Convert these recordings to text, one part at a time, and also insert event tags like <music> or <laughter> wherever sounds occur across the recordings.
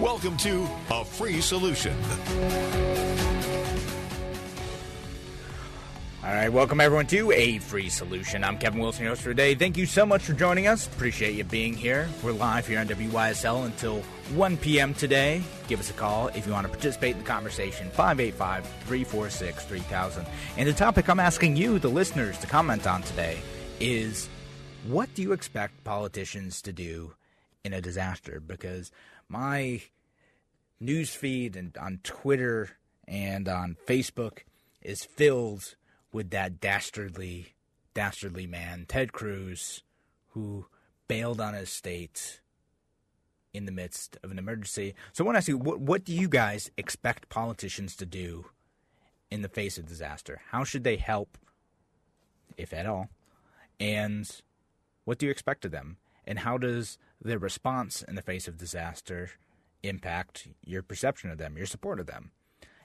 Welcome to A Free Solution. All right, welcome everyone to A Free Solution. I'm Kevin Wilson, your host for today. Thank you so much for joining us. Appreciate you being here. We're live here on WYSL until 1 p.m. today. Give us a call if you want to participate in the conversation. 585 346 3000. And the topic I'm asking you, the listeners, to comment on today is what do you expect politicians to do in a disaster? Because my news feed and on Twitter and on Facebook is filled with that dastardly, dastardly man, Ted Cruz, who bailed on his state in the midst of an emergency. So I want to ask you, what, what do you guys expect politicians to do in the face of disaster? How should they help, if at all? And what do you expect of them? And how does their response in the face of disaster impact your perception of them, your support of them?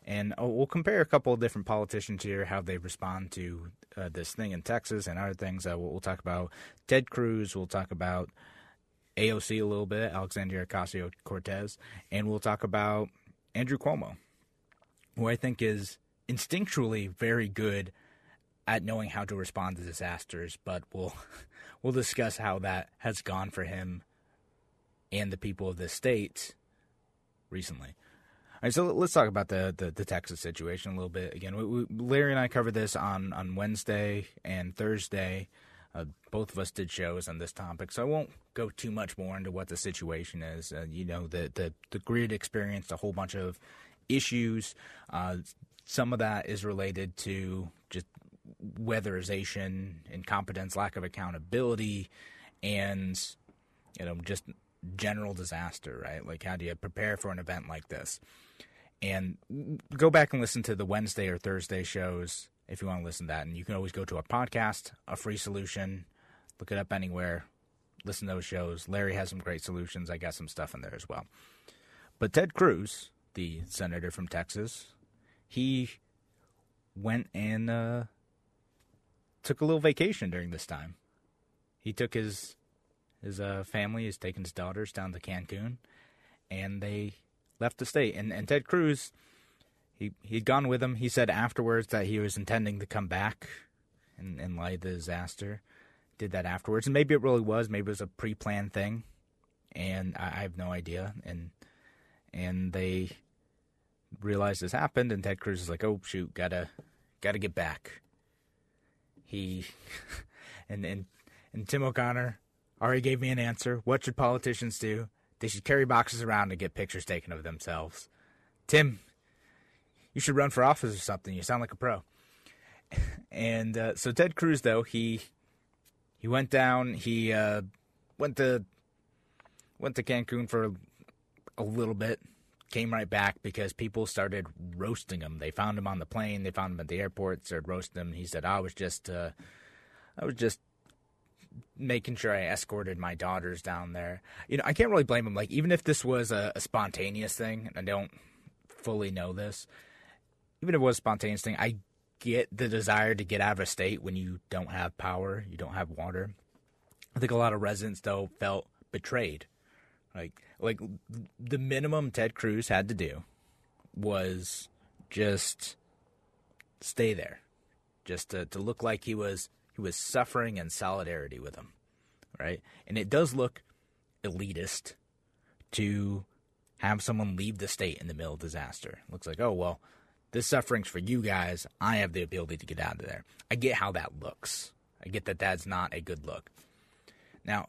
And oh, we'll compare a couple of different politicians here, how they respond to uh, this thing in Texas and other things. Uh, we'll, we'll, talk about Ted Cruz. We'll talk about AOC a little bit, Alexandria Ocasio Cortez. And we'll talk about Andrew Cuomo, who I think is instinctually very good at knowing how to respond to disasters, but we'll <laughs> we'll discuss how that has gone for him and the people of this state recently. All right, so let's talk about the, the, the Texas situation a little bit. Again, we, we, Larry and I covered this on, on Wednesday and Thursday. Uh, both of us did shows on this topic, so I won't go too much more into what the situation is. Uh, you know, the, the, the grid experienced a whole bunch of issues. Uh, some of that is related to just weatherization, incompetence, lack of accountability, and you know, just general disaster, right? Like, how do you prepare for an event like this? And go back and listen to the Wednesday or Thursday shows if you want to listen to that. And you can always go to a podcast, a free solution, look it up anywhere, listen to those shows. Larry has some great solutions. I got some stuff in there as well. But Ted Cruz, the senator from Texas, he went and uh, took a little vacation during this time. He took his his uh, family has taken his daughters down to Cancun, and they left the state. And, and Ted Cruz, he he'd gone with him. He said afterwards that he was intending to come back in, in light of the disaster. Did that afterwards, and maybe it really was. Maybe it was a pre-planned thing, and I, I have no idea. And and they realized this happened, and Ted Cruz is like, "Oh shoot, gotta gotta get back." He <laughs> and and and Tim O'Connor already gave me an answer. What should politicians do? They should carry boxes around and get pictures taken of themselves. Tim, you should run for office or something. You sound like a pro. <laughs> and uh, so Ted Cruz, though he he went down. He uh, went to went to Cancun for a little bit. Came right back because people started roasting him. They found him on the plane. They found him at the airport. Started roasting him. He said, "I was just, uh, I was just making sure I escorted my daughters down there. You know, I can't really blame him. Like, even if this was a, a spontaneous thing, and I don't fully know this, even if it was a spontaneous thing, I get the desire to get out of a state when you don't have power, you don't have water. I think a lot of residents though felt betrayed. Like like the minimum Ted Cruz had to do was just stay there. Just to, to look like he was he was suffering in solidarity with him, right? And it does look elitist to have someone leave the state in the middle of disaster. Looks like, oh well, this suffering's for you guys. I have the ability to get out of there. I get how that looks. I get that that's not a good look. Now,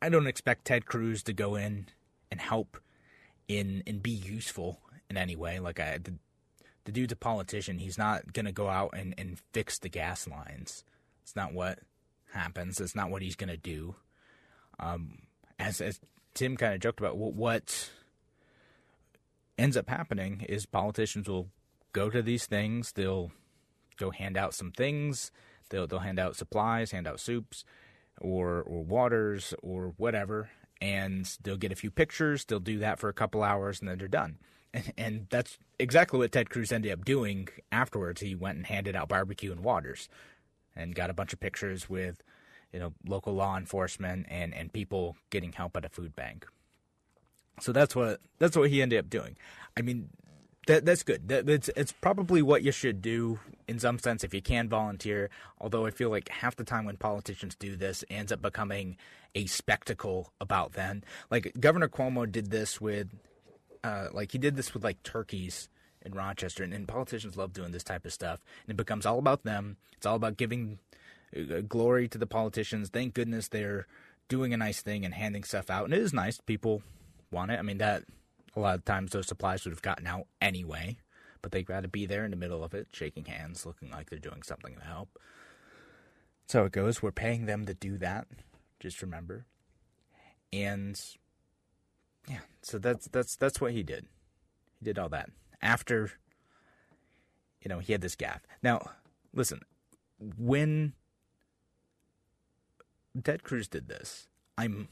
I don't expect Ted Cruz to go in and help in and be useful in any way. Like I, the, the dude's a politician. He's not gonna go out and, and fix the gas lines. It's not what happens. It's not what he's to do. Um, as, as Tim kind of joked about, what, what ends up happening is politicians will go to these things, they'll go hand out some things, they'll they'll hand out supplies, hand out soups or or waters or whatever, and they'll get a few pictures, they'll do that for a couple hours and then they're done. And, that's exactly what Ted Cruz ended up doing afterwards. He went and handed out barbecue and waters and got a bunch of pictures with you know local law enforcement and and people getting help at a food bank. So that's what that's what he ended up doing. I mean, that that's good. That, it's it's probably what you should do in some sense if you can volunteer. Although I feel like half the time when politicians do this, ends up becoming a spectacle about them. Like Governor Cuomo did this with, uh, like he did this with like turkeys in Rochester, and, and politicians love doing this type of stuff. And it becomes all about them. It's all about giving uh, glory to the politicians. Thank goodness they're doing a nice thing and handing stuff out, and it is nice. People want it. I mean that a lot of times those supplies would have gotten out anyway, but they got to be there in the middle of it, shaking hands, looking like they're doing something to help. So it goes. We're paying them to do that. Just remember, and yeah. So that's that's that's what he did. He did all that after. You know, he had this gaffe. Now, listen, when Ted Cruz did this, I'm.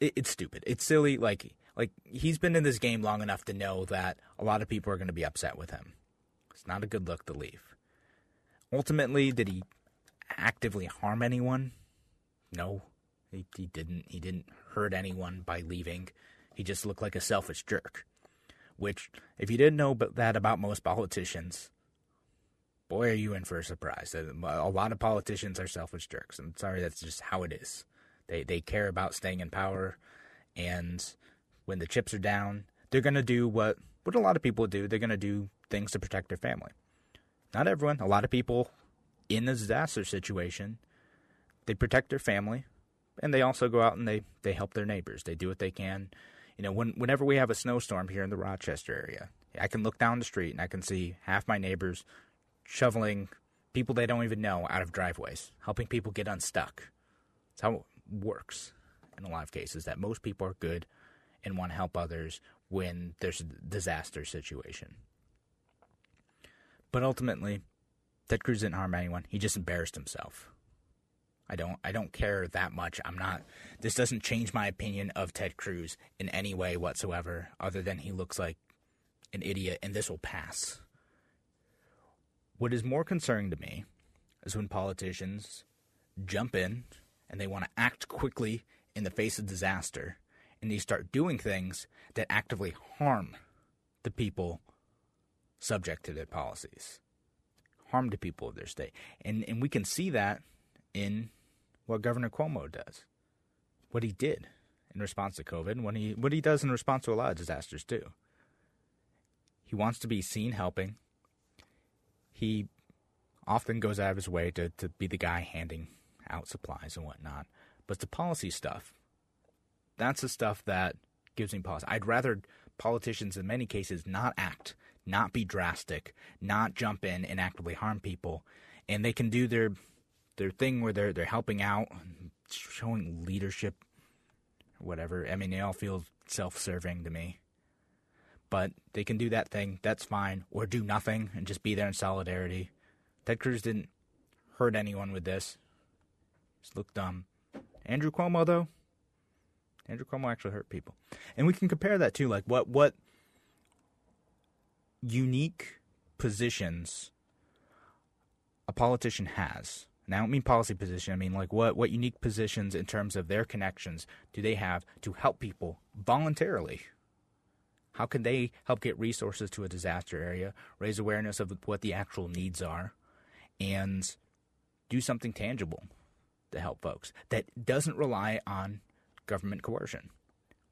It, it's stupid. It's silly. Like like he's been in this game long enough to know that a lot of people are going to be upset with him. It's not a good look to leave. Ultimately, did he actively harm anyone? No, he, he didn't. He didn't hurt anyone by leaving. He just looked like a selfish jerk. Which, if you didn't know that about most politicians, boy, are you in for a surprise. A lot of politicians are selfish jerks. I'm sorry, that's just how it is. They they care about staying in power, and when the chips are down, they're going to do what, what a lot of people do. They're going to do things to protect their family. Not everyone. A lot of people in a disaster situation, they protect their family and they also go out and they, they help their neighbors. They do what they can. You know, when, whenever we have a snowstorm here in the Rochester area, I can look down the street and I can see half my neighbors shoveling people they don't even know out of driveways, helping people get unstuck. That's how it works in a lot of cases, that most people are good and want to help others when there's a disaster situation. But ultimately, Ted Cruz didn't harm anyone. He just embarrassed himself. I don't I don't care that much. I'm not this doesn't change my opinion of Ted Cruz in any way whatsoever other than he looks like an idiot and this will pass. What is more concerning to me is when politicians jump in and they want to act quickly in the face of disaster and they start doing things that actively harm the people subject to their policies, harm the people of their state. And, and we can see that in what Governor Cuomo does, what he did in response to COVID, what he, what he does in response to a lot of disasters, too. He wants to be seen helping. He often goes out of his way to, to be the guy handing out supplies and whatnot. But the policy stuff, that's the stuff that gives me pause. I'd rather politicians, in many cases, not act, not be drastic, not jump in and actively harm people, and they can do their their thing where they're they're helping out, showing leadership, whatever. I mean, they all feel self-serving to me, but they can do that thing. That's fine, or do nothing and just be there in solidarity. Ted Cruz didn't hurt anyone with this. Just looked dumb. Andrew Cuomo, though, Andrew Cuomo actually hurt people, and we can compare that to like what what unique positions a politician has. And I don't mean policy position. I mean like what what unique positions in terms of their connections do they have to help people voluntarily? How can they help get resources to a disaster area, raise awareness of what the actual needs are, and do something tangible to help folks that doesn't rely on government coercion.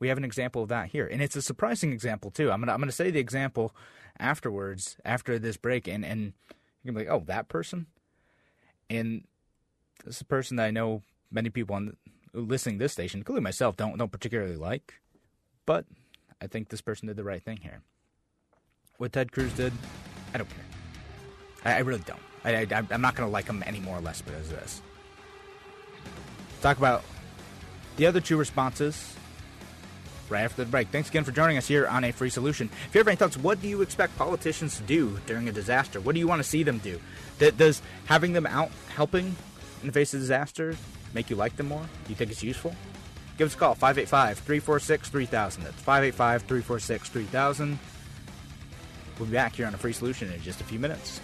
We have an example of that here, and it's a surprising example too. I'm gonna I'm gonna say the example afterwards after this break, and and you're gonna be like, oh, that person, and this is a person that I know many people on listening to this station, including myself, don't don't particularly like, but I think this person did the right thing here. What Ted Cruz did, I don't care. I, I really don't. I, I, I'm not gonna like him any more or less because of this. Talk about the other two responses right after the break. Thanks again for joining us here on A Free Solution. If you have any thoughts, what do you expect politicians to do during a disaster? What do you want to see them do? Does having them out helping in the face of disaster make you like them more? Do you think it's useful? Give us a call, 585 346 3000. That's 585 346 3000. We'll be back here on A Free Solution in just a few minutes.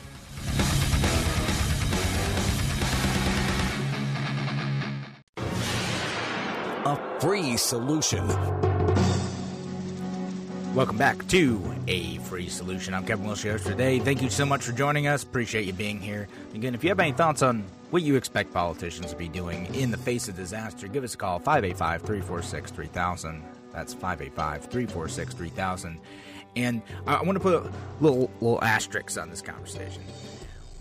Free solution. Welcome back to A Free Solution. I'm Kevin for today. Thank you so much for joining us. Appreciate you being here. Again, if you have any thoughts on what you expect politicians to be doing in the face of disaster, give us a call 585 346 3000. That's 585 346 3000. And I want to put a little, little asterisks on this conversation.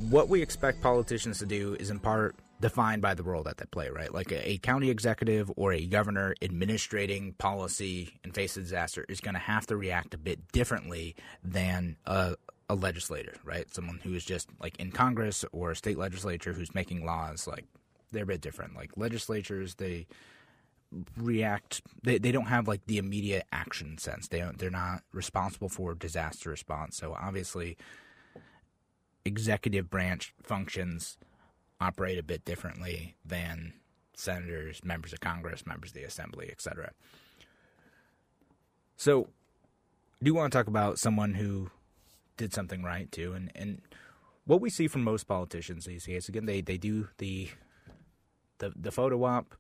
What we expect politicians to do is in part defined by the role that they play, right? Like a, a, county executive or a governor administrating policy in face of disaster is going to have to react a bit differently than a, a legislator, right? Someone who is just like in Congress or a state legislature who's making laws, like they're a bit different. Like legislatures, they react they, they don't have like the immediate action sense they don't they're not responsible for disaster response so obviously executive branch functions operate a bit differently than senators, members of Congress, members of the Assembly, etc. So, I do want to talk about someone who did something right too, and and what we see from most politicians these days. Again, they they do the the the photo op.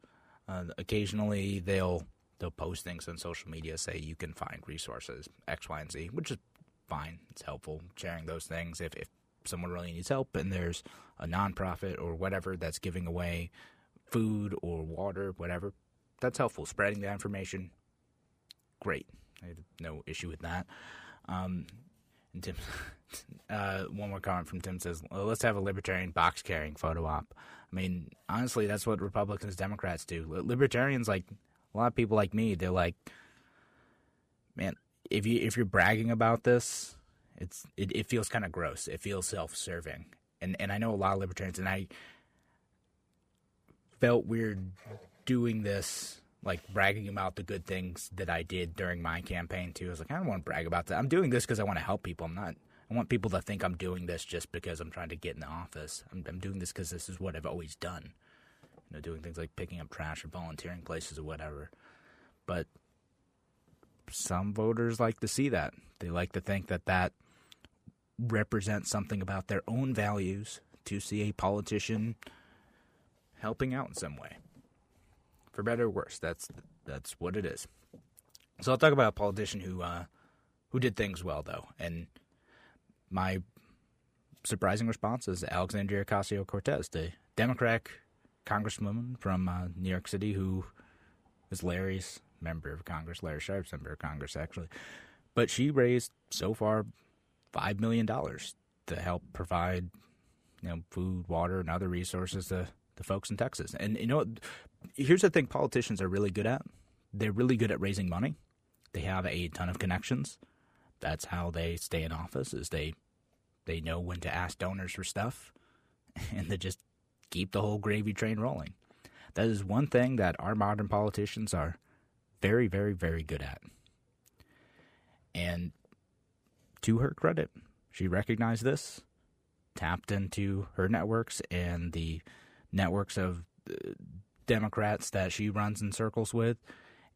Uh, occasionally, they'll they'll post things on social media, say you can find resources X, Y, and Z, which is fine. It's helpful sharing those things if if someone really needs help and there's a nonprofit or whatever that's giving away food or water, whatever, that's helpful. Spreading that information, great. I have no issue with that. Um, and Tim, <laughs> uh, one more comment from Tim says, let's have a libertarian box carrying photo op. I mean, honestly, that's what Republicans, Democrats do. Libertarians, like a lot of people like me, they're like, man, if you if you're bragging about this, it's it, it feels kind of gross. It feels self-serving, and and I know a lot of libertarians, and I felt weird doing this, like bragging about the good things that I did during my campaign too. I was like, I don't want to brag about that. I'm doing this because I want to help people. I'm not. I want people to think I'm doing this just because I'm trying to get in the office. I'm, I'm doing this because this is what I've always done. You know, doing things like picking up trash or volunteering places or whatever. But some voters like to see that. They like to think that that represent something about their own values to see a politician helping out in some way. For better or worse, that's that's what it is. So I'll talk about a politician who uh, who did things well though, and my surprising response is Alexandria Ocasio Cortez, the Democrat congresswoman from uh, New York City who is Larry's member of Congress, Larry Sharpe's member of Congress actually. But she raised so far five million dollars to help provide you know food, water, and other resources to the folks in Texas. And you know, here's the thing: politicians are really good at. They're really good at raising money. They have a ton of connections. That's how they stay in office. Is they they know when to ask donors for stuff, <laughs> and they just keep the whole gravy train rolling. That is one thing that our modern politicians are very, very, very good at. And to her credit, she recognized this, tapped into her networks and the networks of uh, Democrats that she runs in circles with,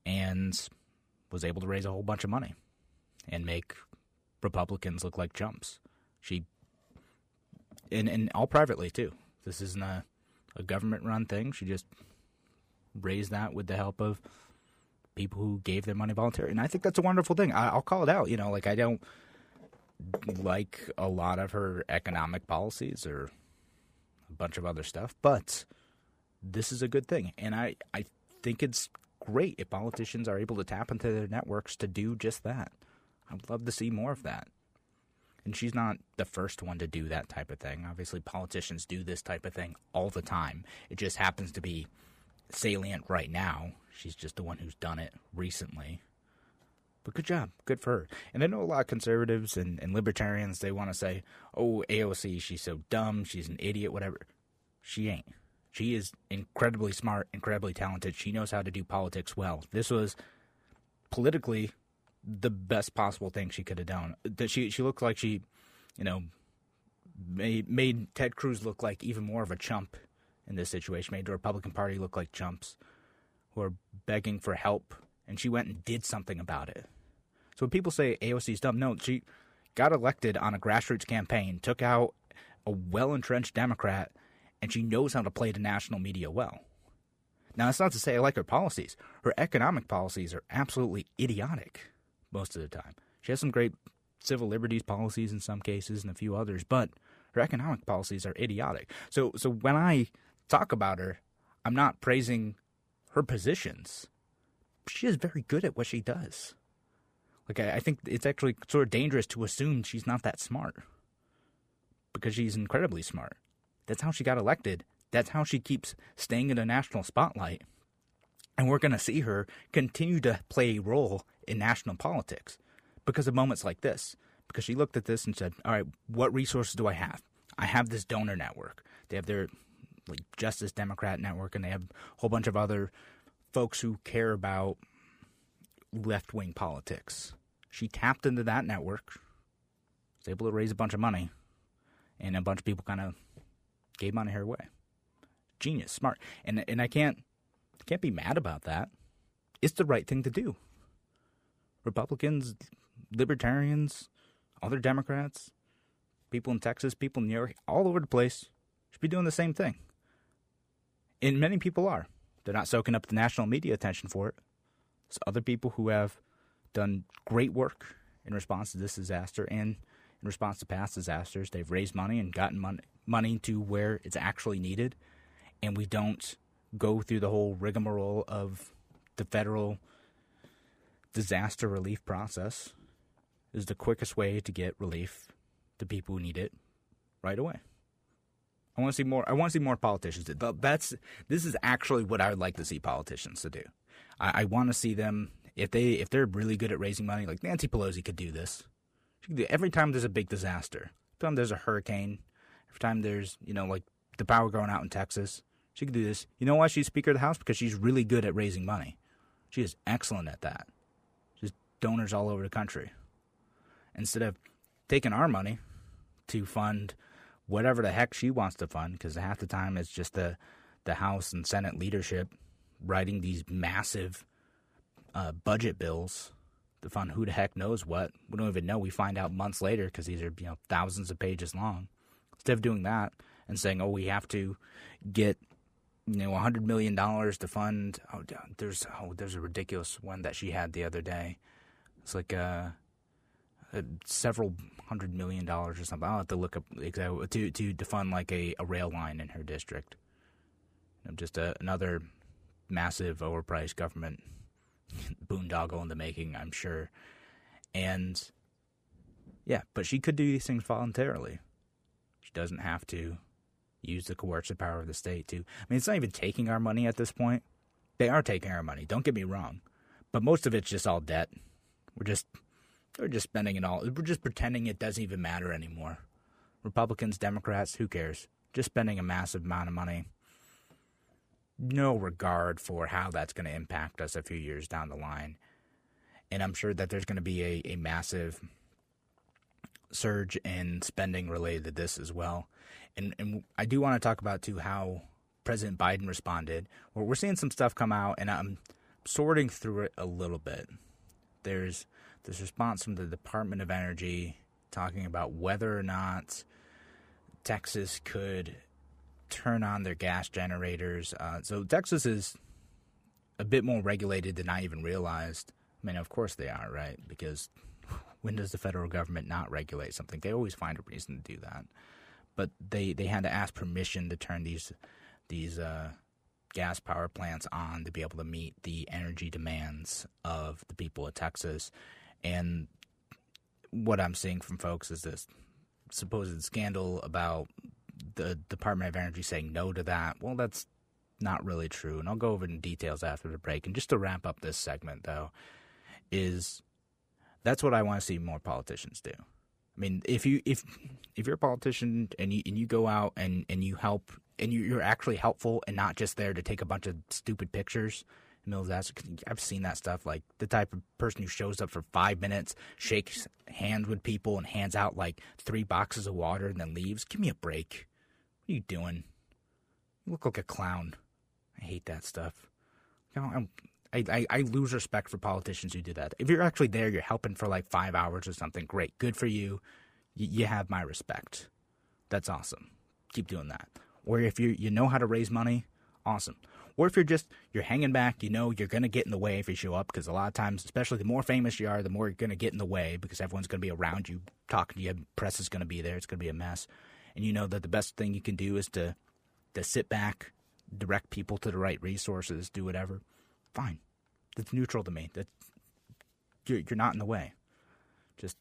and was able to raise a whole bunch of money and make Republicans look like chumps. She, and, and all privately too. This isn't a, a government run thing. She just raised that with the help of people who gave their money voluntarily. And I think that's a wonderful thing. I, will call it out. You know, like I don't like a lot of her economic policies or a bunch of other stuff, but this is a good thing. And I, I think it's great if politicians are able to tap into their networks to do just that. I'd love to see more of that. And she's not the first one to do that type of thing. Obviously, politicians do this type of thing all the time. It just happens to be salient right now. She's just the one who's done it recently. But good job. Good for her. And I know a lot of conservatives and, and libertarians, they want to say, oh, AOC, she's so dumb, she's an idiot, whatever. She ain't. She is incredibly smart, incredibly talented. She knows how to do politics well. This was politically the best possible thing she could have done. That she she looked like she, you know, made made Ted Cruz look like even more of a chump in this situation. Made the Republican Party look like chumps who are begging for help, and she went and did something about it. So when people say AOC's dumb, no, she got elected on a grassroots campaign, took out a well entrenched Democrat, and she knows how to play the national media well. Now, that's not to say I like her policies. Her economic policies are absolutely idiotic most of the time. She has some great civil liberties policies in some cases and a few others, but her economic policies are idiotic. So, so when I talk about her, I'm not praising her positions. She is very good at what she does. Like I, I think it's actually sort of dangerous to assume she's not that smart because she's incredibly smart. That's how she got elected. That's how she keeps staying in the national spotlight. And we're going to see her continue to play a role in national politics because of moments like this. Because she looked at this and said, All right, what resources do I have? I have this donor network. They have their like Justice Democrat network, and they have a whole bunch of other folks who care about left wing politics. She tapped into that network, was able to raise a bunch of money, and a bunch of people kind of gave money her way. Genius, smart, and and I can't can't be mad about that. It's the right thing to do. Republicans, libertarians, other Democrats, people in Texas, people in New York, all over the place should be doing the same thing. And many people are. They're not soaking up the national media attention for it. There's other people who have done great work in response to this disaster and in response to past disasters. They've raised money and gotten money, money to where it's actually needed. And we don't go through the whole rigmarole of the federal disaster relief process is the quickest way to get relief to people who need it right away. I want to see more. I want to see more politicians. Do. But that's this is actually what I would like to see politicians to do. I, I want to see them if they if they're really good at raising money. Like Nancy Pelosi could do this. She could do every time there's a big disaster. Every time there's a hurricane. Every time there's you know like the power going out in Texas. She could do this. You know why she's Speaker of the House? Because she's really good at raising money. She is excellent at that. Just donors all over the country. Instead of taking our money to fund whatever the heck she wants to fund, because half the time it's just the the House and Senate leadership writing these massive uh, budget bills to fund who the heck knows what. We don't even know. We find out months later because these are you know thousands of pages long. Instead of doing that and saying, "Oh, we have to get you know hundred million dollars to fund," oh, there's oh, there's a ridiculous one that she had the other day. It's like uh, uh several hundred million dollars or something. I'll have to look up exactly to to to fund like a, a rail line in her district. You know, just a, another massive overpriced government <laughs> boondoggle in the making, I'm sure. And yeah, but she could do these things voluntarily. She doesn't have to use the coercive power of the state to. I mean, it's not even taking our money at this point. They are taking our money. Don't get me wrong, but most of it's just all debt. We're just we're just spending it all. We're just pretending it doesn't even matter anymore. Republicans, Democrats, who cares? Just spending a massive amount of money no regard for how that's going to impact us a few years down the line. And I'm sure that there's going to be a, a massive surge in spending related to this as well. And, and I do want to talk about, too, how President Biden responded. Well, we're seeing some stuff come out, and I'm sorting through it a little bit. There's this response from the Department of Energy talking about whether or not Texas could turn on their gas generators. Uh, so Texas is a bit more regulated than I even realized. I mean, of course they are, right? Because when does the federal government not regulate something? They always find a reason to do that. But they, they had to ask permission to turn these these uh, gas power plants on to be able to meet the energy demands of the people of Texas. And what I'm seeing from folks is this supposed scandal about the Department of Energy saying no to that. Well, that's not really true. And I'll go over in details after the break. And just to wrap up this segment, though, is that's what I want to see more politicians do. I mean, if you if if you're a politician and you and you go out and and you help and you, you're actually helpful and not just there to take a bunch of stupid pictures of that. I've seen that stuff. Like the type of person who shows up for five minutes, shakes hands with people, and hands out like three boxes of water and then leaves. Give me a break. What are you doing? You look like a clown. I hate that stuff. You know, I, I, I lose respect for politicians who do that. If you're actually there, you're helping for like five hours or something. Great, good for you. Y- you have my respect. That's awesome. Keep doing that. Or if you you know how to raise money, awesome. Or if you're just you're hanging back, you know you're gonna get in the way if you show up because a lot of times, especially the more famous you are, the more you're gonna get in the way because everyone's gonna be around you talking to you. Press is gonna be there. It's gonna be a mess, and you know that the best thing you can do is to to sit back, direct people to the right resources, do whatever. Fine, that's neutral to me. That you're you're not in the way. Just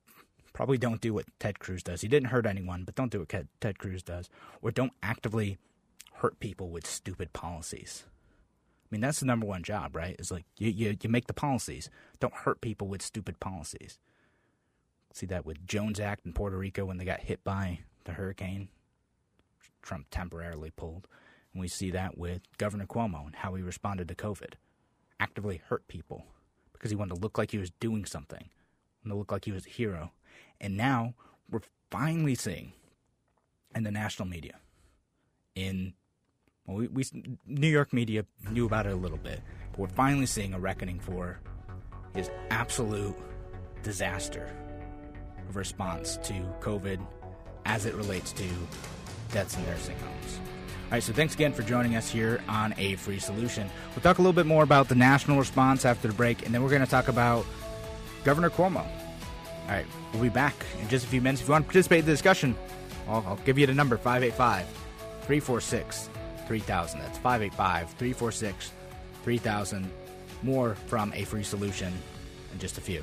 probably don't do what Ted Cruz does. He didn't hurt anyone, but don't do what Ted Cruz does, or don't actively hurt people with stupid policies. I mean, that's the number one job, right? Is like you, you, you make the policies. Don't hurt people with stupid policies. See that with Jones Act in Puerto Rico when they got hit by the hurricane. Trump temporarily pulled. And we see that with Governor Cuomo and how he responded to COVID. Actively hurt people because he wanted to look like he was doing something, wanted to look like he was a hero. And now we're finally seeing in the national media, in well, we, we New York media knew about it a little bit, but we're finally seeing a reckoning for his absolute disaster of response to COVID as it relates to deaths in nursing homes. All right, so thanks again for joining us here on A Free Solution. We'll talk a little bit more about the national response after the break, and then we're going to talk about Governor Cuomo. All right, we'll be back in just a few minutes. If you want to participate in the discussion, I'll, I'll give you the number 585 346 3000. That's 585 346 3000. More from A Free Solution in just a few.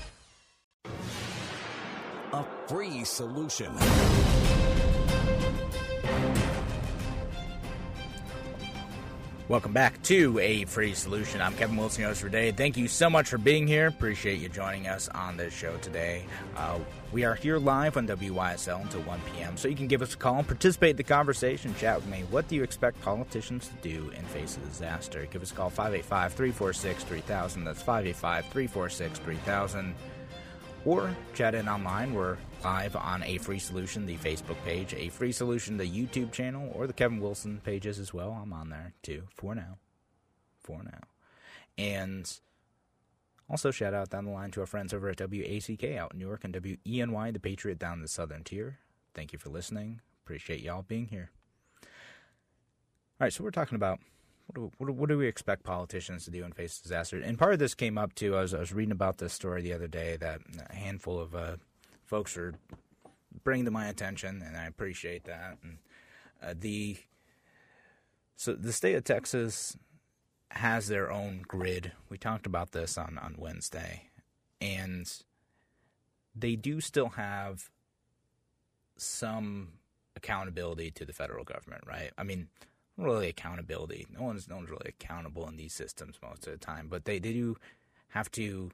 a free solution. Welcome back to A Free Solution. I'm Kevin Wilson, host for today. Thank you so much for being here. Appreciate you joining us on this show today. Uh, we are here live on WYSL until 1 p.m., so you can give us a call and participate in the conversation. Chat with me. What do you expect politicians to do in face of disaster? Give us a call 585 346 3000. That's 585 346 3000 or chat in online. We're live on A Free Solution, the Facebook page, A Free Solution, the YouTube channel, or the Kevin Wilson pages as well. I'm on there too for now. For now. And also shout out down the line to our friends over at WACK out in New York and WENY, the Patriot down in the southern tier. Thank you for listening. Appreciate y'all being here. All right, so we're talking about what do, what do, we expect politicians to do in face of disaster? And part of this came up too. I was, I was reading about this story the other day that a handful of uh, folks are bringing to my attention, and I appreciate that. And uh, the so the state of Texas has their own grid. We talked about this on on Wednesday, and they do still have some accountability to the federal government, right? I mean, really accountability. No one's no one's really accountable in these systems most of the time, but they, they do have to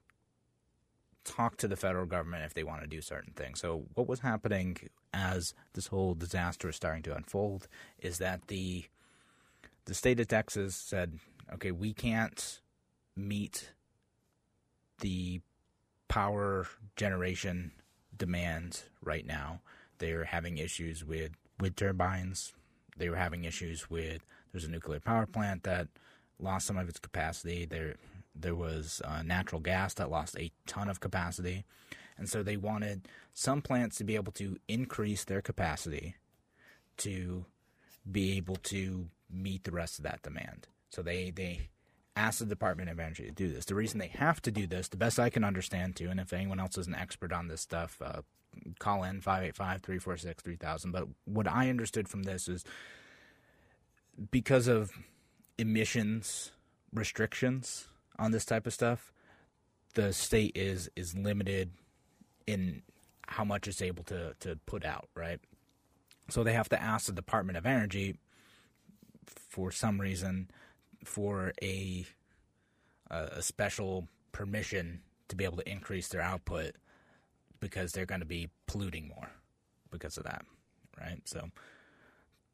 talk to the federal government if they want to do certain things. So what was happening as this whole disaster was starting to unfold is that the the state of Texas said, "Okay, we can't meet the power generation demands right now. They're having issues with wind turbines. They were having issues with there's a nuclear power plant that lost some of its capacity. There there was uh, natural gas that lost a ton of capacity, and so they wanted some plants to be able to increase their capacity to be able to meet the rest of that demand. So they they asked the Department of Energy to do this. The reason they have to do this, the best I can understand too, and if anyone else is an expert on this stuff, uh, call in 585-346-3000. But what I understood from this is because of emissions restrictions on this type of stuff, the state is is limited in how much it's able to to put out, right? So they have to ask the Department of Energy for some reason for a a special permission to be able to increase their output because they're going to be polluting more because of that, right? So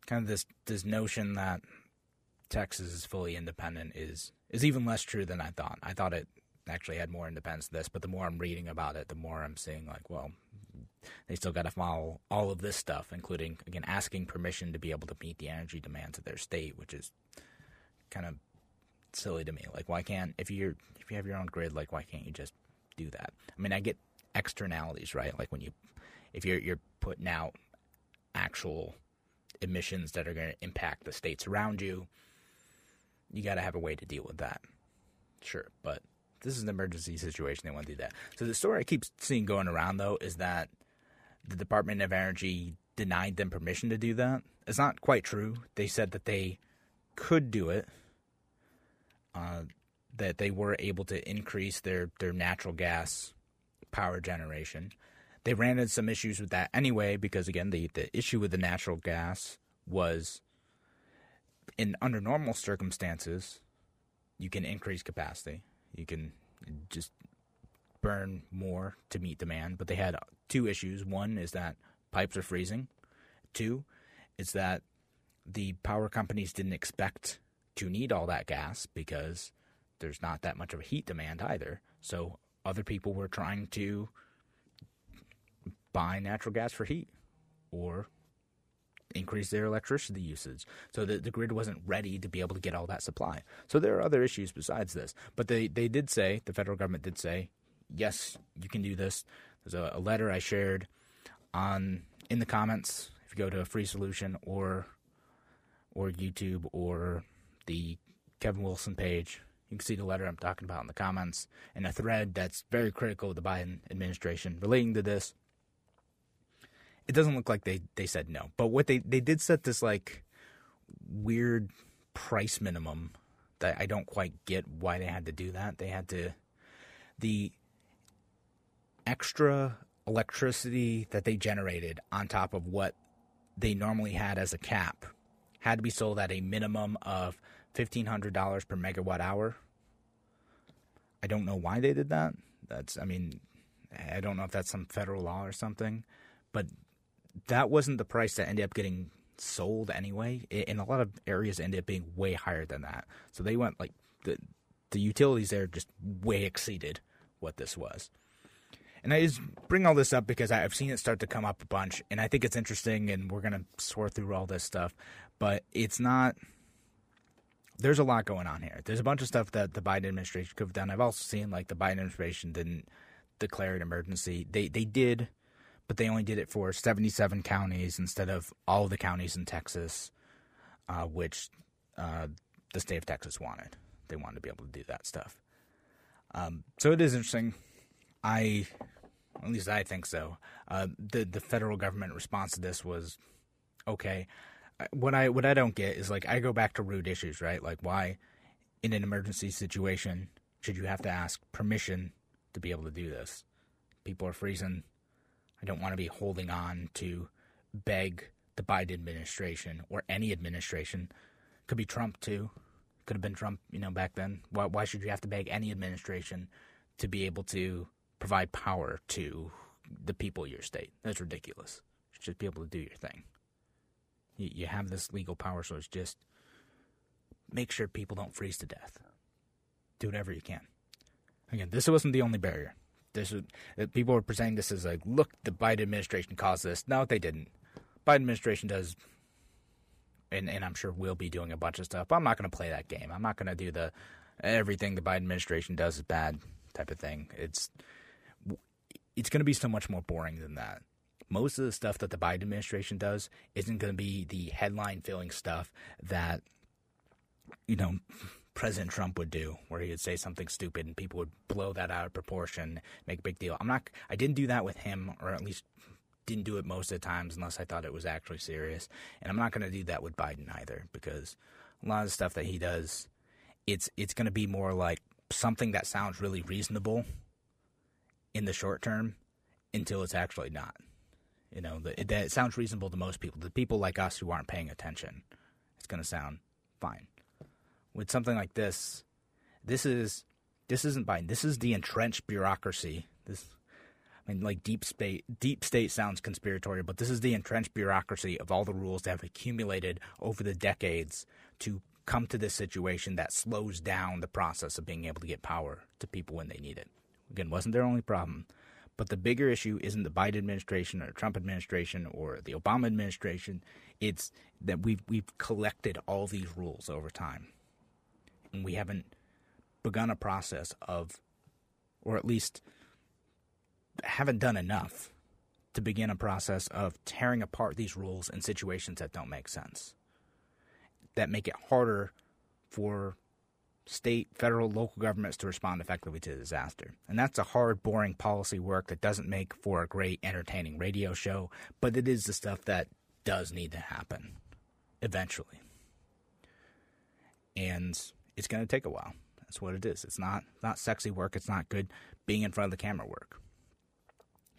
kind of this this notion that Texas is fully independent is is even less true than I thought. I thought it actually had more independence than this, but the more I'm reading about it, the more I'm seeing like, well, they still got to follow all of this stuff, including again asking permission to be able to meet the energy demands of their state, which is kind of silly to me. Like, why can't if you're if you have your own grid, like why can't you just do that? I mean, I get externalities, right? Like when you if you're you're putting out actual emissions that are going to impact the states around you, you got to have a way to deal with that. Sure, but this is an emergency situation. They want to do that. So the story I keep seeing going around though is that the Department of Energy denied them permission to do that. It's not quite true. They said that they could do it. Uh, that they were able to increase their, their natural gas power generation. They ran into some issues with that anyway, because again, the, the issue with the natural gas was in under normal circumstances, you can increase capacity. You can just burn more to meet demand. But they had two issues. One is that pipes are freezing. Two is that the power companies didn't expect to need all that gas because there's not that much of a heat demand either. So other people were trying to buy natural gas for heat or increase their electricity usage. So the, the grid wasn't ready to be able to get all that supply. So there are other issues besides this. But they, they did say, the federal government did say, yes, you can do this. There's a, a letter I shared on in the comments. If you go to a free solution or or YouTube or the Kevin Wilson page, you can see the letter I'm talking about in the comments and a thread that's very critical of the Biden administration relating to this it doesn't look like they, they said no. But what they, they did set this like weird price minimum that I don't quite get why they had to do that. They had to the extra electricity that they generated on top of what they normally had as a cap had to be sold at a minimum of $1500 per megawatt hour. I don't know why they did that. That's I mean I don't know if that's some federal law or something, but that wasn't the price that ended up getting sold anyway. In a lot of areas, ended up being way higher than that. So they went like the the utilities there just way exceeded what this was. And I just bring all this up because I've seen it start to come up a bunch, and I think it's interesting, and we're gonna sort through all this stuff. But it's not. There's a lot going on here. There's a bunch of stuff that the Biden administration could have done. I've also seen like the Biden administration didn't declare an emergency. They they did but they only did it for 77 counties instead of all the counties in Texas, uh, which uh, the state of Texas wanted. They wanted to be able to do that stuff. Um, so it is interesting. I, at least I think so. Uh, the the federal government response to this was okay. What I what I don't get is like I go back to root issues, right? Like why, in an emergency situation, should you have to ask permission to be able to do this? People are freezing I don't want to be holding on to beg the Biden administration or any administration. Could be Trump too. Could have been Trump, you know, back then. Why, why should you have to beg any administration to be able to provide power to the people of your state? That's ridiculous. You should be able to do your thing. You, you have this legal power, so it's just make sure people don't freeze to death. Do whatever you can. Again, this wasn't the only barrier. This was, uh, people were presenting this as like, look, the Biden administration caused this. No, they didn't. Biden administration does, and and I'm sure we'll be doing a bunch of stuff. I'm not going to play that game. I'm not going to do the everything the Biden administration does is bad type of thing. It's it's going to be so much more boring than that. Most of the stuff that the Biden administration does isn't going to be the headline filling stuff that you know President Trump would do, where he would say something stupid and people would blow that out of proportion, make a big deal. I'm not. I didn't do that with him, or at least didn't do it most of the times unless I thought it was actually serious. And I'm not going to do that with Biden either because a lot of the stuff that he does, it's it's going to be more like something that sounds really reasonable in the short term until it's actually not. You know, that it sounds reasonable to most people. The people like us who aren't paying attention, it's going to sound fine. With something like this, this is this isn't Biden. This is the entrenched bureaucracy. This I mean, like deep state, deep state sounds conspiratorial, but this is the entrenched bureaucracy of all the rules that have accumulated over the decades to come to this situation that slows down the process of being able to get power to people when they need it. Again, wasn't their only problem, but the bigger issue isn't the Biden administration or Trump administration or the Obama administration. It's that we've we've collected all these rules over time, and we haven't begun a process of, or at least haven't done enough to begin a process of tearing apart these rules in situations that don't make sense, that make it harder for state, federal, local governments to respond effectively to the disaster. And that's a hard, boring policy work that doesn't make for a great, entertaining radio show, but it is the stuff that does need to happen eventually. And it's going to take a while. That's what it is. It's not not sexy work. It's not good being in front of the camera work.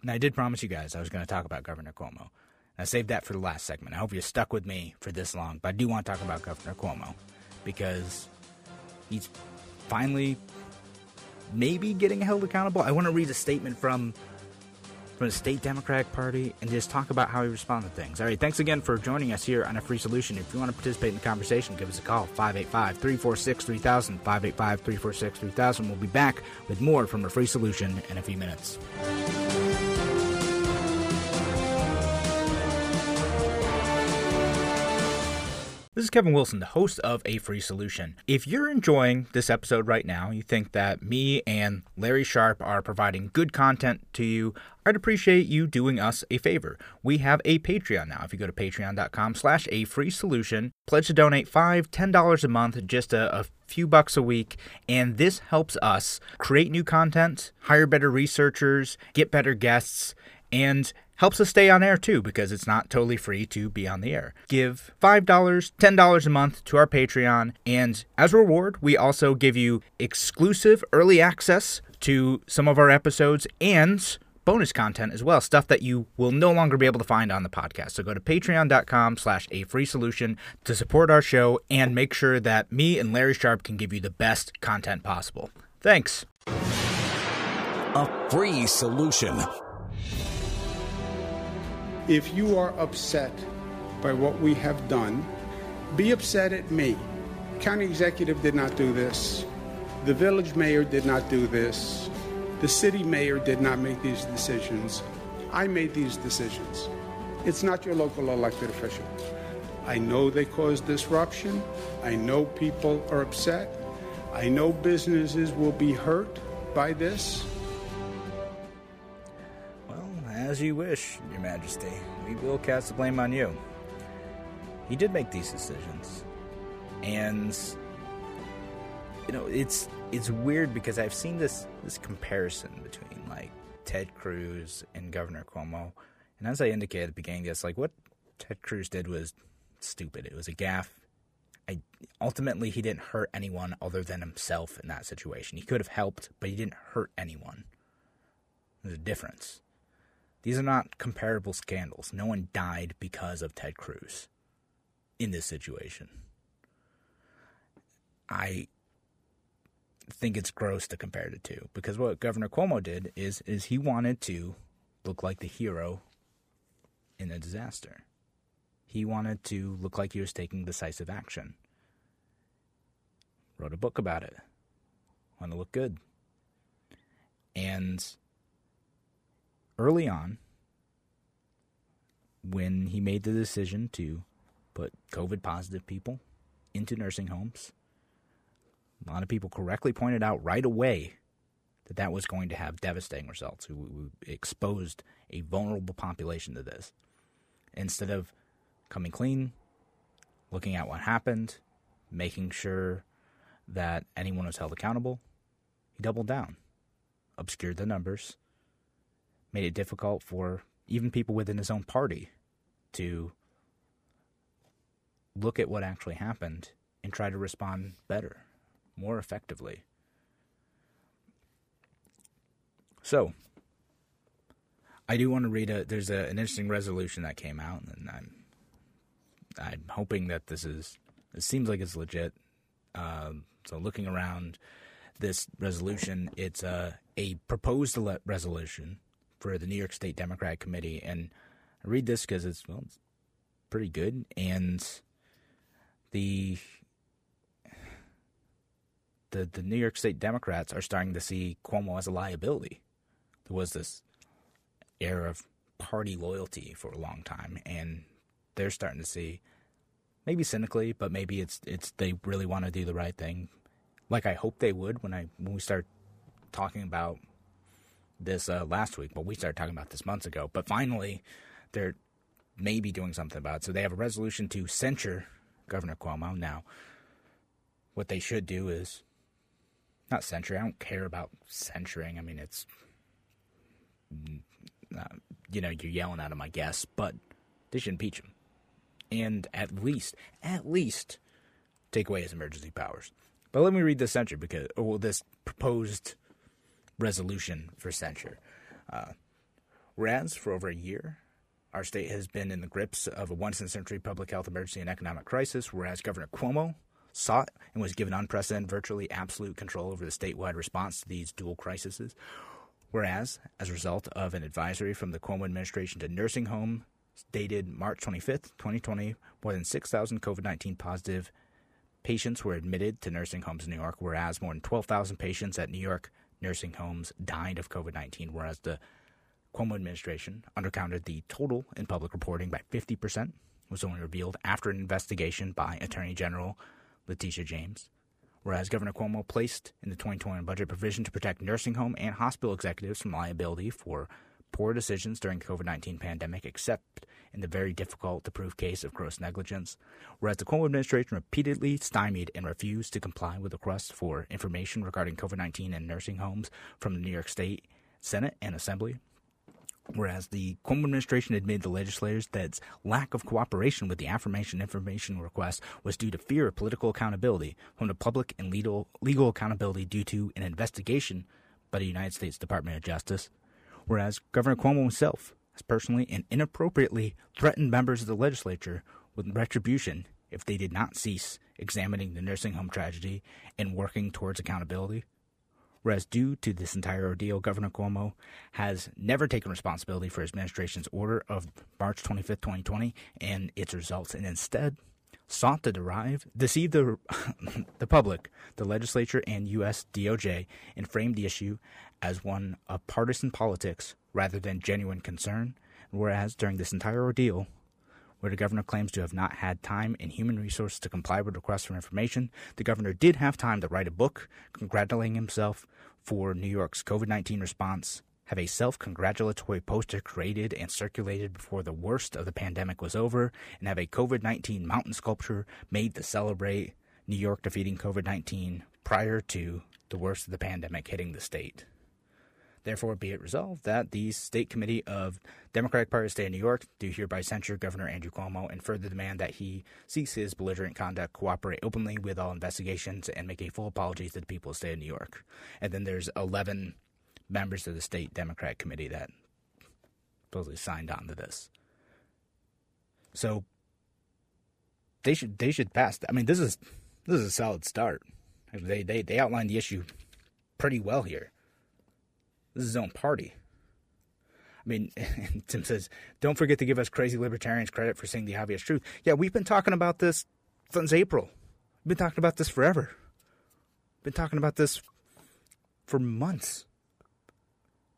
And I did promise you guys I was going to talk about Governor Cuomo. I saved that for the last segment. I hope you stuck with me for this long, but I do want to talk about Governor Cuomo because he's finally maybe getting held accountable. I want to read a statement from from the state Democratic Party and just talk about how he responded to things. All right, thanks again for joining us here on A Free Solution. If you want to participate in the conversation, give us a call 585 346 3000. 585 346 3000. We'll be back with more from A Free Solution in a few minutes. This is Kevin Wilson, the host of A Free Solution. If you're enjoying this episode right now, you think that me and Larry Sharpe are providing good content to you, I'd appreciate you doing us a favor. We have a Patreon now. If you go to patreon.com slash a free solution, pledge to donate five, ten dollars a month, just a, a few bucks a week, and this helps us create new content, hire better researchers, get better guests, and helps us stay on air too because it's not totally free to be on the air. Give $5, $10 a month to our Patreon, and as a reward, we also give you exclusive early access to some of our episodes and bonus content as well, stuff that you will no longer be able to find on the podcast. So go to patreon.com slash a free solution to support our show and make sure that me and Larry Sharpe can give you the best content possible. Thanks. A free solution. If you are upset by what we have done, be upset at me. County executive did not do this. The village mayor did not do this. The city mayor did not make these decisions. I made these decisions. It's not your local elected official. I know they caused disruption. I know people are upset. I know businesses will be hurt by this. As you wish, Your Majesty. We will cast the blame on you. He did make these decisions. And you know, it's it's weird because I've seen this this comparison between like Ted Cruz and Governor Cuomo. And as I indicated at the beginning, it's like what Ted Cruz did was stupid. It was a gaffe. I ultimately he didn't hurt anyone other than himself in that situation. He could have helped, but he didn't hurt anyone. There's a difference. These are not comparable scandals. No one died because of Ted Cruz in this situation. I think it's gross to compare the two because what Governor Cuomo did is is he wanted to look like the hero in a disaster. He wanted to look like he was taking decisive action. Wrote a book about it. Want to look good. And early on, when he made the decision to put COVID positive people into nursing homes, a lot of people correctly pointed out right away that that was going to have devastating results. We, we exposed a vulnerable population to this. Instead of coming clean, looking at what happened, making sure that anyone was held accountable, he doubled down, obscured the numbers, made it difficult for even people within his own party to look at what actually happened and try to respond better, more effectively. So, I do want to read a. There's a, an interesting resolution that came out, and I'm I'm hoping that this is. It seems like it's legit. Um, so, looking around this resolution, it's a a proposed resolution for the New York State Democratic Committee, and I read this because it's well, it's pretty good, and the the the New York State Democrats are starting to see Cuomo as a liability. There was this air of party loyalty for a long time, and they're starting to see, maybe cynically, but maybe it's it's they really want to do the right thing, like I hope they would when I when we start talking about this uh, last week. But we started talking about this months ago. But finally, they're maybe doing something about it. So they have a resolution to censure Governor Cuomo. Now, what they should do is not censure. I don't care about censuring. I mean, it's uh, you know, you're yelling at him, I guess, but they should impeach him. And at least, at least, take away his emergency powers. But let me read this censure because, or this proposed resolution for censure. Uh, whereas for over a year, our state has been in the grips of a once in a century public health emergency and economic crisis, whereas Governor Cuomo sought and was given unprecedented, virtually absolute control over the statewide response to these dual crises. Whereas, as a result of an advisory from the Cuomo administration to nursing home dated March 25th, 2020, more than 6,000 COVID 19 positive patients were admitted to nursing homes in New York, whereas more than 12,000 patients at New York nursing homes died of COVID 19, whereas the Cuomo administration undercounted the total in public reporting by 50%, was only revealed after an investigation by Attorney General Letitia James. Whereas Governor Cuomo placed in the 2021 budget provision to protect nursing home and hospital executives from liability for poor decisions during the COVID 19 pandemic, except in the very difficult to prove case of gross negligence, whereas the Cuomo administration repeatedly stymied and refused to comply with requests for information regarding COVID 19 and nursing homes from the New York State Senate and Assembly, Whereas the Cuomo administration admitted to legislators that its lack of cooperation with the affirmation information request was due to fear of political accountability from the public and legal, legal accountability due to an investigation by the United States Department of Justice. Whereas Governor Cuomo himself has personally and inappropriately threatened members of the legislature with retribution if they did not cease examining the nursing home tragedy and working towards accountability. Whereas, due to this entire ordeal, Governor Cuomo has never taken responsibility for his administration's order of March 25, 2020, and its results, and instead sought to derive, deceive the, <laughs> the public, the legislature, and U.S. DOJ, and framed the issue as one of partisan politics rather than genuine concern. Whereas, during this entire ordeal, where the governor claims to have not had time and human resources to comply with requests for information, the governor did have time to write a book congratulating himself for New York's COVID 19 response, have a self congratulatory poster created and circulated before the worst of the pandemic was over, and have a COVID 19 mountain sculpture made to celebrate New York defeating COVID 19 prior to the worst of the pandemic hitting the state. Therefore, be it resolved that the State Committee of Democratic Party of State of New York do hereby censure Governor Andrew Cuomo and further demand that he cease his belligerent conduct, cooperate openly with all investigations, and make a full apology to the people of the state of New York. And then there's 11 members of the State Democratic Committee that supposedly signed on to this. So they should they should pass. I mean, this is this is a solid start. They they they outlined the issue pretty well here. This is his own party. I mean, <laughs> Tim says, don't forget to give us crazy libertarians credit for seeing the obvious truth. Yeah, we've been talking about this since April. We've been talking about this forever. Been talking about this for months.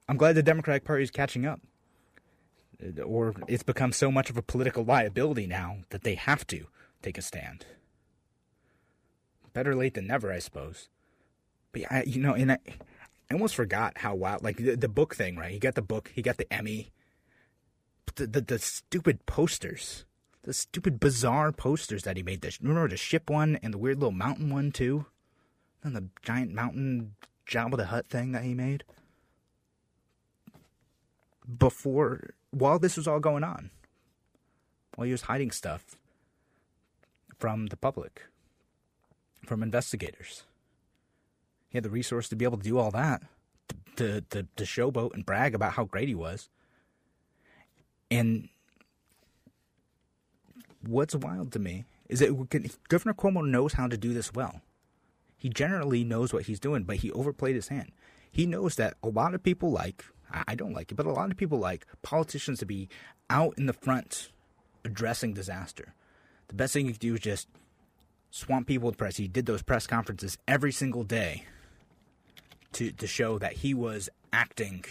I'm glad the Democratic Party is catching up. Uh, or it's become so much of a political liability now that they have to take a stand. Better late than never, I suppose. But yeah, you know, and I, I almost forgot how wild, like the, the book thing, right? He got the book, he got the Emmy. The, the, the stupid posters, the stupid bizarre posters that he made. The, remember the ship one and the weird little mountain one too? And the giant mountain Jabba the Hutt thing that he made? Before, while this was all going on, while he was hiding stuff from the public from investigators. He had the resource to be able to do all that, to, to, to showboat and brag about how great he was. And what's wild to me is that Governor Cuomo knows how to do this well. He generally knows what he's doing, but he overplayed his hand. He knows that a lot of people like, I don't like it, but a lot of people like politicians to be out in the front addressing disaster. The best thing you can do is just swamp people with press. He did those press conferences every single day to to show that he was acting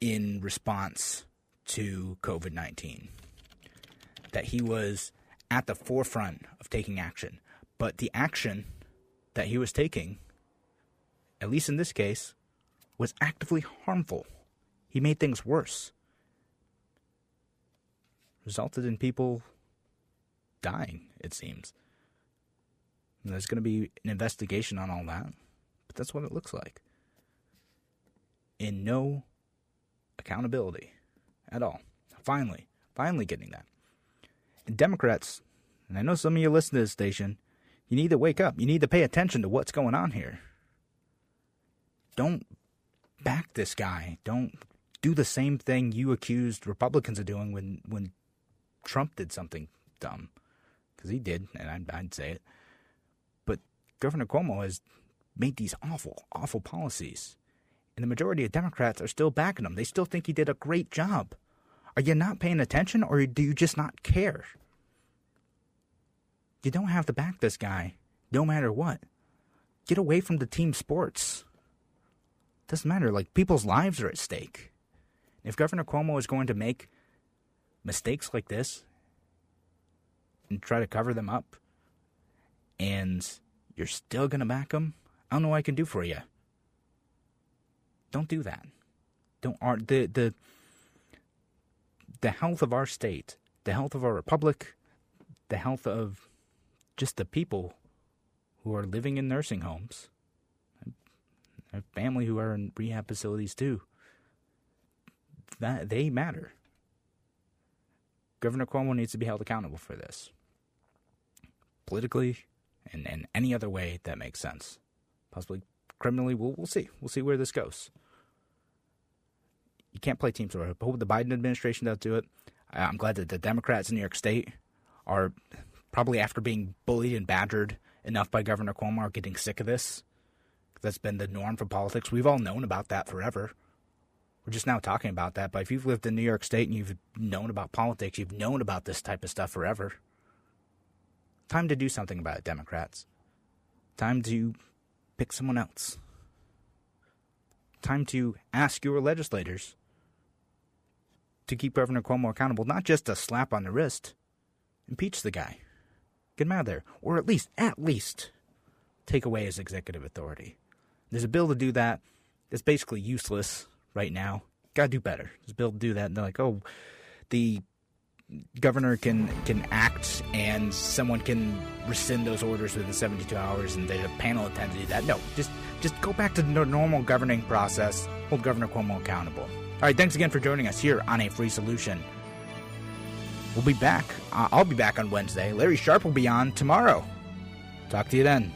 in response to COVID nineteen. That he was at the forefront of taking action. But the action that he was taking, at least in this case, was actively harmful. He made things worse. Resulted in people dying, it seems. There's going to be an investigation on all that. But that's what it looks like. In no accountability at all. Finally, finally getting that. And Democrats, and I know some of you listen to this station, you need to wake up. You need to pay attention to what's going on here. Don't back this guy. Don't do the same thing you accused Republicans of doing when, when Trump did something dumb. Because he did, and I'd, I'd say it. But Governor Cuomo has made these awful, awful policies. And the majority of Democrats are still backing him. They still think he did a great job. Are you not paying attention or do you just not care? You don't have to back this guy no matter what. Get away from the team sports. Doesn't matter. Like, people's lives are at stake. If Governor Cuomo is going to make mistakes like this and try to cover them up and you're still going to back them? I don't know what I can do for you. Don't do that. Don't the the the health of our state, the health of our republic, the health of just the people who are living in nursing homes, a family who are in rehab facilities too. That they matter. Governor Cuomo needs to be held accountable for this. Politically, and in any other way that makes sense. Possibly criminally, we'll, we'll see. We'll see where this goes. You can't play team sport. I hope the Biden administration does do it. I'm glad that the Democrats in New York State are probably after being bullied and badgered enough by Governor Cuomo are getting sick of this. That's been the norm for politics. We've all known about that forever. We're just now talking about that. But if you've lived in New York State and you've known about politics, you've known about this type of stuff forever. Time to do something about it, Democrats. Time to pick someone else. Time to ask your legislators to keep Governor Cuomo accountable, not just a slap on the wrist. Impeach the guy. Get him out of there. Or at least, at least, take away his executive authority. There's a bill to do that that's basically useless right now. Gotta do better. There's a bill to do that, and they're like, oh, the governor can can act and someone can rescind those orders within 72 hours and the panel intend to do that. No just just go back to the normal governing process. Hold governor cuomo accountable. All right thanks again for joining us here on a free solution. We'll be back. I'll be back on wednesday. Larry Sharpe will be on tomorrow. Talk to you then